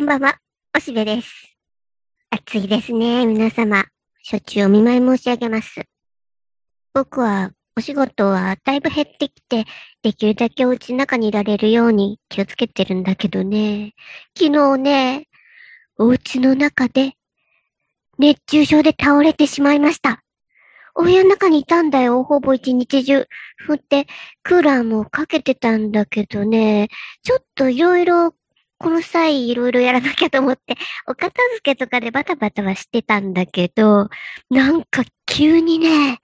こんばんは、おしべです。暑いですね、皆様。処置お見舞い申し上げます。僕は、お仕事はだいぶ減ってきて、できるだけお家の中にいられるように気をつけてるんだけどね。昨日ね、お家の中で、熱中症で倒れてしまいました。お部屋の中にいたんだよ、ほぼ一日中。ふって、クーラーもかけてたんだけどね、ちょっといろいろこの際いろいろやらなきゃと思って、お片付けとかでバタバタはしてたんだけど、なんか急にね、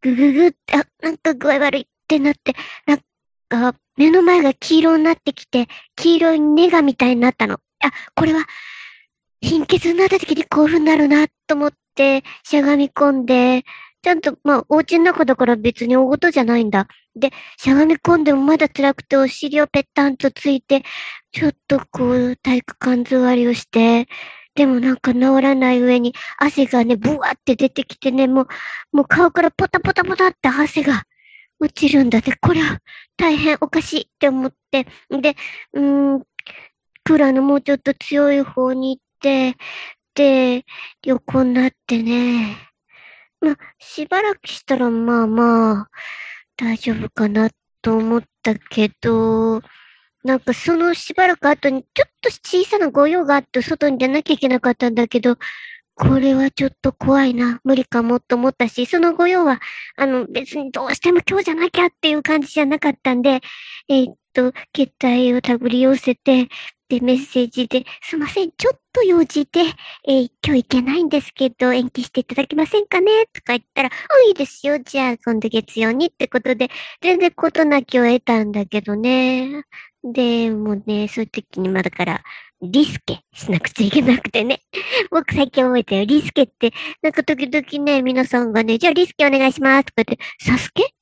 ぐぐぐって、あ、なんか具合悪いってなって、なんか目の前が黄色になってきて、黄色いネガみたいになったの。あ、これは貧血になった時にこういう風になるなと思って、しゃがみ込んで、ちゃんと、まあ、お家の中だから別に大事じゃないんだ。で、しゃがみ込んでもまだ辛くてお尻をぺったんとついて、ちょっとこう、体育館座りをして、でもなんか治らない上に汗がね、ブワって出てきてね、もう、もう顔からポタポタポタって汗が落ちるんだって、これは大変おかしいって思って、で、うーん、クーラーのもうちょっと強い方に行って、で、横になってね、ま、しばらくしたらまあまあ、大丈夫かなと思ったけど、なんかそのしばらく後にちょっと小さな御用があって外に出なきゃいけなかったんだけど、これはちょっと怖いな、無理かもと思ったし、その御用は、あの別にどうしても今日じゃなきゃっていう感じじゃなかったんで、えー、っと、携帯を手繰り寄せて、で、メッセージで、すいません、ちょっと用事で、えー、今日行けないんですけど、延期していただけませんかね？とか言ったら、あ、いいですよ。じゃあ、今度月曜にってことで、全然ことなきを得たんだけどね。で、もうね、そういう時に、まだから、リスケしなくちゃいけなくてね。僕最近覚えたよ。リスケって、なんか時々ね、皆さんがね、じゃあリスケお願いしますとか言って、サスケ？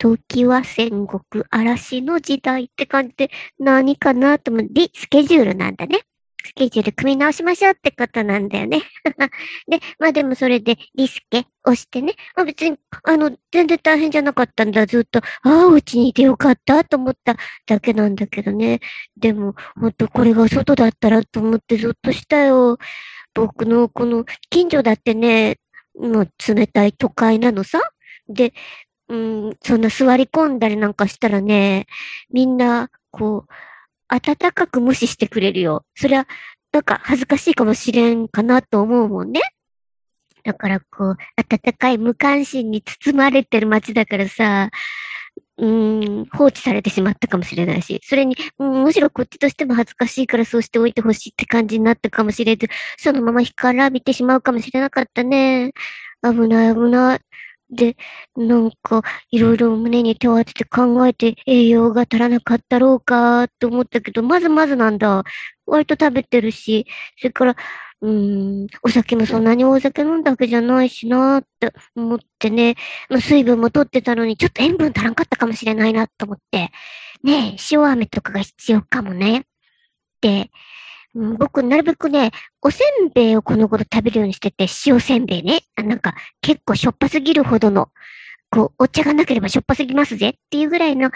時は戦国嵐の時代って感じで何かなと思う。リ、スケジュールなんだね。スケジュール組み直しましょうってことなんだよね。で、まあでもそれでリスケ押してね。まあ別に、あの、全然大変じゃなかったんだ。ずっと、ああ、うちにいてよかったと思っただけなんだけどね。でも、ほんとこれが外だったらと思ってずっとしたよ。僕のこの近所だってね、もう冷たい都会なのさ。で、うん、そんな座り込んだりなんかしたらね、みんな、こう、暖かく無視してくれるよ。そりゃ、なんか恥ずかしいかもしれんかなと思うもんね。だからこう、暖かい無関心に包まれてる街だからさ、うん、放置されてしまったかもしれないし、それに、うん、むしろこっちとしても恥ずかしいからそうしておいてほしいって感じになったかもしれず、そのまま干からびてしまうかもしれなかったね。危ない危ない。で、なんか、いろいろ胸に手を当てて考えて栄養が足らなかったろうかと思ったけど、まずまずなんだ。割と食べてるし、それから、うん、お酒もそんなにお酒飲んだわけじゃないしなって思ってね、まあ、水分も取ってたのに、ちょっと塩分足らんかったかもしれないなと思って、ねえ、塩飴とかが必要かもね。僕、なるべくね、おせんべいをこの頃食べるようにしてて、塩せんべいね。あなんか、結構しょっぱすぎるほどの、こう、お茶がなければしょっぱすぎますぜっていうぐらいの、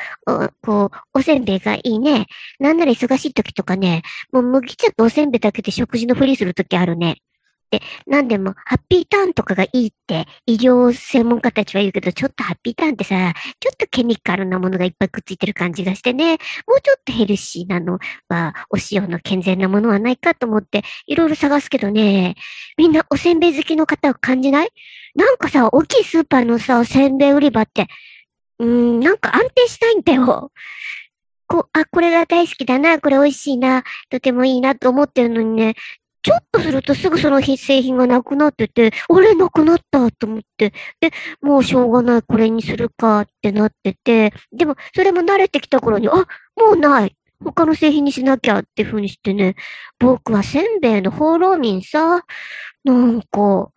こう、おせんべいがいいね。なんなら忙しい時とかね、もう麦茶とおせんべいだけで食事のふりする時あるね。で、なんでも、ハッピーターンとかがいいって、医療専門家たちは言うけど、ちょっとハッピーターンってさ、ちょっとケミカルなものがいっぱいくっついてる感じがしてね、もうちょっとヘルシーなのは、お塩の健全なものはないかと思って、いろいろ探すけどね、みんなおせんべい好きの方は感じない？なんかさ、大きいスーパーのさ、おせんべい売り場って、うーん、なんか安定したいんだよ。こ、あ、これが大好きだな、これ美味しいな、とてもいいなと思ってるのにね、ちょっとするとすぐその製品がなくなってて、あれなくなったと思って、で、もうしょうがない、これにするかってなってて、でも、それも慣れてきた頃に、あ、もうない。他の製品にしなきゃって風にしてね、僕はせんべいの放浪民さ、なんか、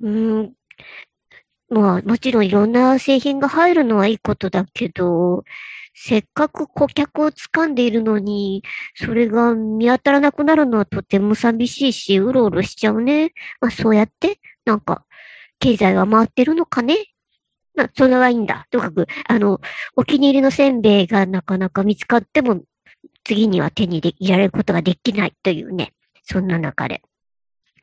うん、まあ、もちろんいろんな製品が入るのはいいことだけど、せっかく顧客を掴んでいるのに、それが見当たらなくなるのはとても寂しいし、うろうろしちゃうね。まあそうやって、なんか、経済は回ってるのかね。まあ、それはいいんだ。とにかく、あの、お気に入りのせんべいがなかなか見つかっても、次には手に入れられることができないというね、そんな中で、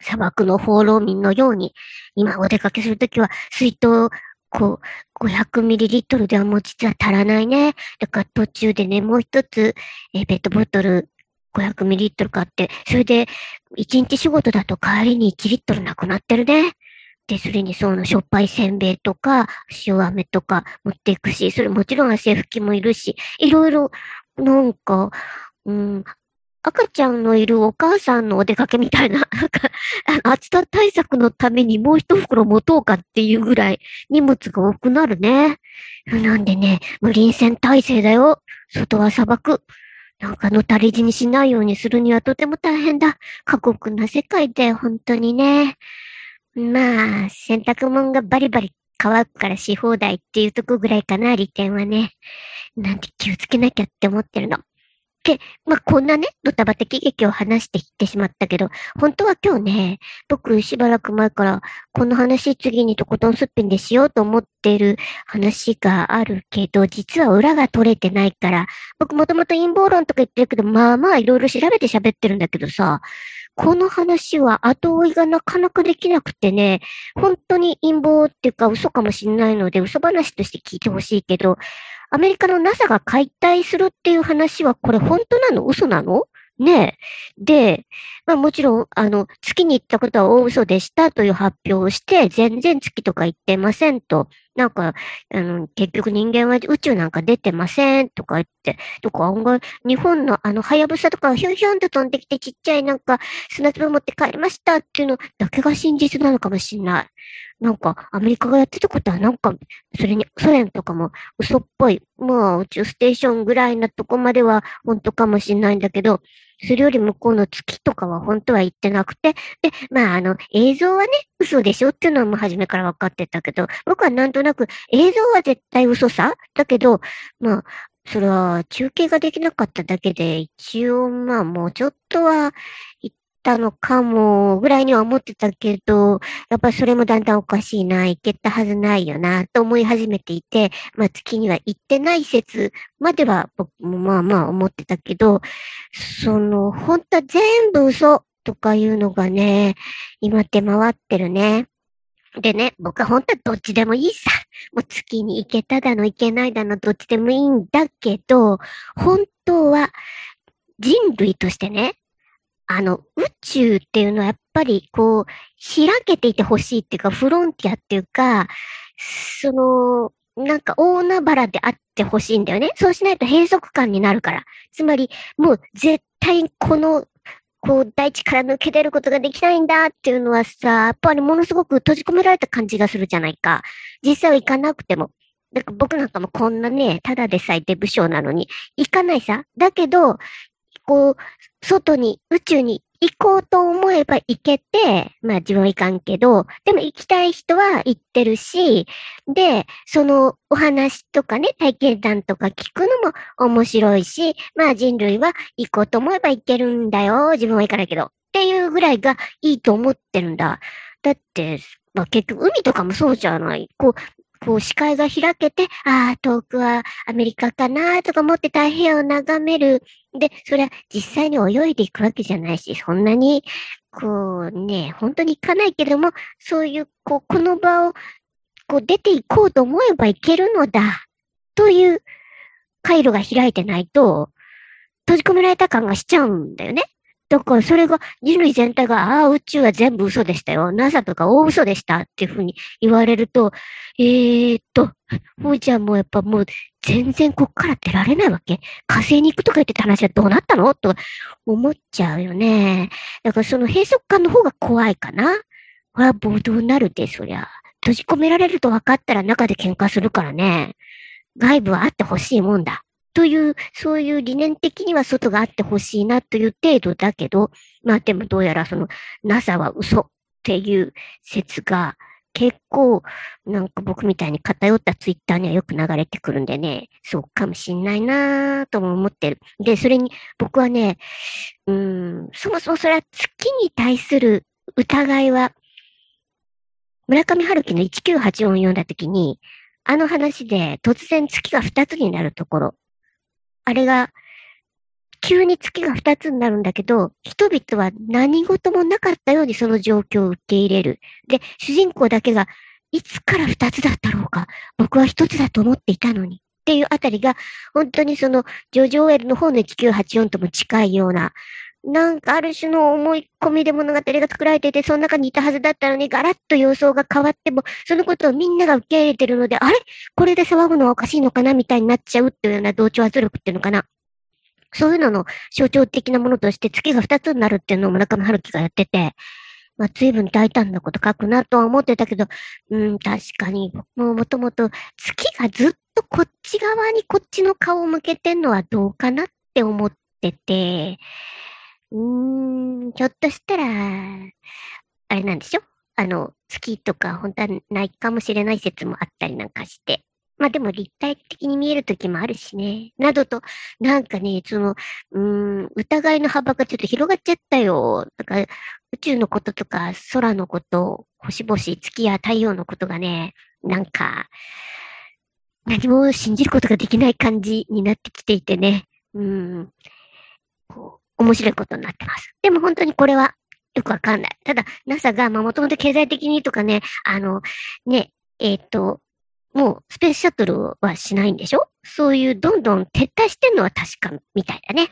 砂漠の放浪民のように、今お出かけするときは水筒、こう、500ml ではもう実は足らないね。だから途中でね、もう一つ、えー、ペットボトル 500ml 買って、それで、1日仕事だと帰りに1リットルなくなってるね。で、それにそのしょっぱいせんべいとか、塩飴とか持っていくし、それもちろん汗拭きもいるし、いろいろ、なんか、うん、赤ちゃんのいるお母さんのお出かけみたいな、なんか、暑さ対策のためにもう一袋持とうかっていうぐらい荷物が多くなるね。なんでね、無臨戦態勢だよ。外は砂漠。なんかのたれ死にしないようにするにはとても大変だ。過酷な世界で本当にね。まあ、洗濯物がバリバリ乾くからし放題っていうとこぐらいかな、利点はね。なんて気をつけなきゃって思ってるの。で、まあ、こんなね、ドタバタ喜劇を話していってしまったけど、本当は今日ね、僕しばらく前から、この話次にとことんすっぴんでしようと思っている話があるけど、実は裏が取れてないから、僕もともと陰謀論とか言ってるけど、まあまあいろいろ調べて喋ってるんだけどさ、この話は後追いがなかなかできなくてね、本当に陰謀っていうか嘘かもしんないので、嘘話として聞いてほしいけど、アメリカの NASA が解体するっていう話は、これ本当なの？嘘なの？ねえ。で、まあもちろん、あの、月に行ったことは大嘘でしたという発表をして、全然月とか行ってませんと。なんか、あの、結局人間は宇宙なんか出てませんとか言って、とか案外、日本のあの、はやぶさとかヒュンヒュンと飛んできてちっちゃいなんか砂粒持って帰りましたっていうのだけが真実なのかもしれない。なんか、アメリカがやってたことはなんか、それに、ソ連とかも嘘っぽい。まあ、宇宙ステーションぐらいなとこまでは本当かもしれないんだけど、それより向こうの月とかは本当は言ってなくて、で、まあ、あの、映像はね、嘘でしょっていうのはもう初めから分かってたけど、僕はなんとなく映像は絶対嘘さだけど、まあ、それは中継ができなかっただけで、一応まあもうちょっとはたのかも、ぐらいには思ってたけど、やっぱそれもだんだんおかしいな、行けたはずないよな、と思い始めていて、まあ月には行ってない説までは僕もまあまあ思ってたけど、その、本当は全部嘘とかいうのがね、今手回ってるね。でね、僕は本当はどっちでもいいさ。もう月に行けただの行けないだのどっちでもいいんだけど、本当は人類としてね、あの、宇宙っていうのはやっぱりこう、開けていてほしいっていうか、フロンティアっていうか、その、なんか大海原であってほしいんだよね。そうしないと閉塞感になるから。つまり、もう絶対この、こう、大地から抜け出ることができないんだっていうのはさ、やっぱりものすごく閉じ込められた感じがするじゃないか。実際は行かなくても。だから僕なんかもこんなね、ただでさえデブ症なのに、行かないさ。だけど、こう、外に、宇宙に行こうと思えば行けて、まあ自分は行かんけど、でも行きたい人は行ってるし、で、そのお話とかね、体験談とか聞くのも面白いし、まあ人類は行こうと思えば行けるんだよ。自分は行かないけど。っていうぐらいがいいと思ってるんだ。だって、まあ結局海とかもそうじゃない。こう、こう視界が開けて、ああ、遠くはアメリカかなとか思って太平洋を眺める。で、それは実際に泳いでいくわけじゃないし、そんなに、こうね、本当に行かないけども、そういう、こう、この場を、こう出ていこうと思えばいけるのだ、という回路が開いてないと、閉じ込められた感がしちゃうんだよね。だからそれが人類全体が、ああ、宇宙は全部嘘でしたよ。NASA とか大嘘でしたっていうふうに言われると、えー、っと、もうじゃあもうやっぱもう全然こっから出られないわけ火星に行くとか言ってた話はどうなったの？と思っちゃうよね。だからその閉塞感の方が怖いかな。これは暴動になるで、そりゃ。閉じ込められると分かったら中で喧嘩するからね。外部はあってほしいもんだ。という、そういう理念的には外があってほしいなという程度だけど、まあでもどうやらその NASA は嘘っていう説が結構なんか僕みたいに偏ったツイッターにはよく流れてくるんでね、そうかもしんないなぁとも思ってる。で、それに僕はね、うん、そもそもそれは月に対する疑いは、村上春樹の1984を読んだときに、あの話で突然月が2つになるところ、あれが、急に月が二つになるんだけど、人々は何事もなかったようにその状況を受け入れる。で、主人公だけが、いつから二つだったろうか。僕は一つだと思っていたのに。っていうあたりが、本当にその、ジョジョーエルの方の1984とも近いような、なんかある種の思い込みで物語が作られていて、その中にいたはずだったのに、ガラッと様相が変わっても、そのことをみんなが受け入れてるので、あれ？これで騒ぐのはおかしいのかなみたいになっちゃうっていうような同調圧力っていうのかな。そういうのの象徴的なものとして月が二つになるっていうのを村上春樹がやってて、まあ、随分大胆なこと書くなとは思ってたけど、うん、確かに、もうもともと月がずっとこっち側にこっちの顔を向けてんのはどうかなって思ってて、うーん、ひょっとしたら、あれなんでしょ？あの、月とか本当はないかもしれない説もあったりなんかして。まあでも立体的に見える時もあるしね。などと、なんかね、その、うん、疑いの幅がちょっと広がっちゃったよ。だから、宇宙のこととか、空のこと、星々、月や太陽のことがね、なんか、何も信じることができない感じになってきていてね。うん。こう、面白いことになってます。でも本当にこれはよくわかんない。ただ、NASA が、まあもともと経済的にとかね、あの、ね、えっ、ー、と、もうスペースシャトルはしないんでしょ？そういうどんどん撤退してんのは確かみたいだね。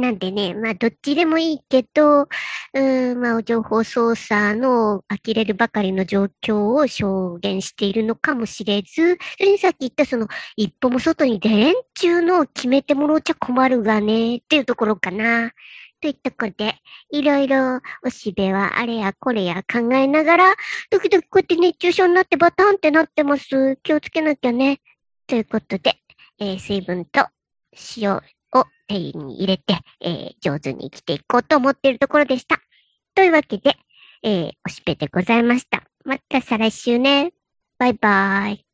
なんでね、まあどっちでもいいけど、うん、まあ情報操作の呆れるばかりの状況を証言しているのかもしれず、それにさっき言ったその一歩も外に出れんちゅうのを決めてもろうちゃ困るがね、っていうところかな。といったことで、いろいろおしべはあれやこれや考えながら、時々こうやって熱中症になってバタンってなってます。気をつけなきゃね。ということで、えー、水分と塩を手に入れて、えー、上手に生きていこうと思っているところでした。というわけで、えー、おしべでございました。また再来週ね。バイバーイ。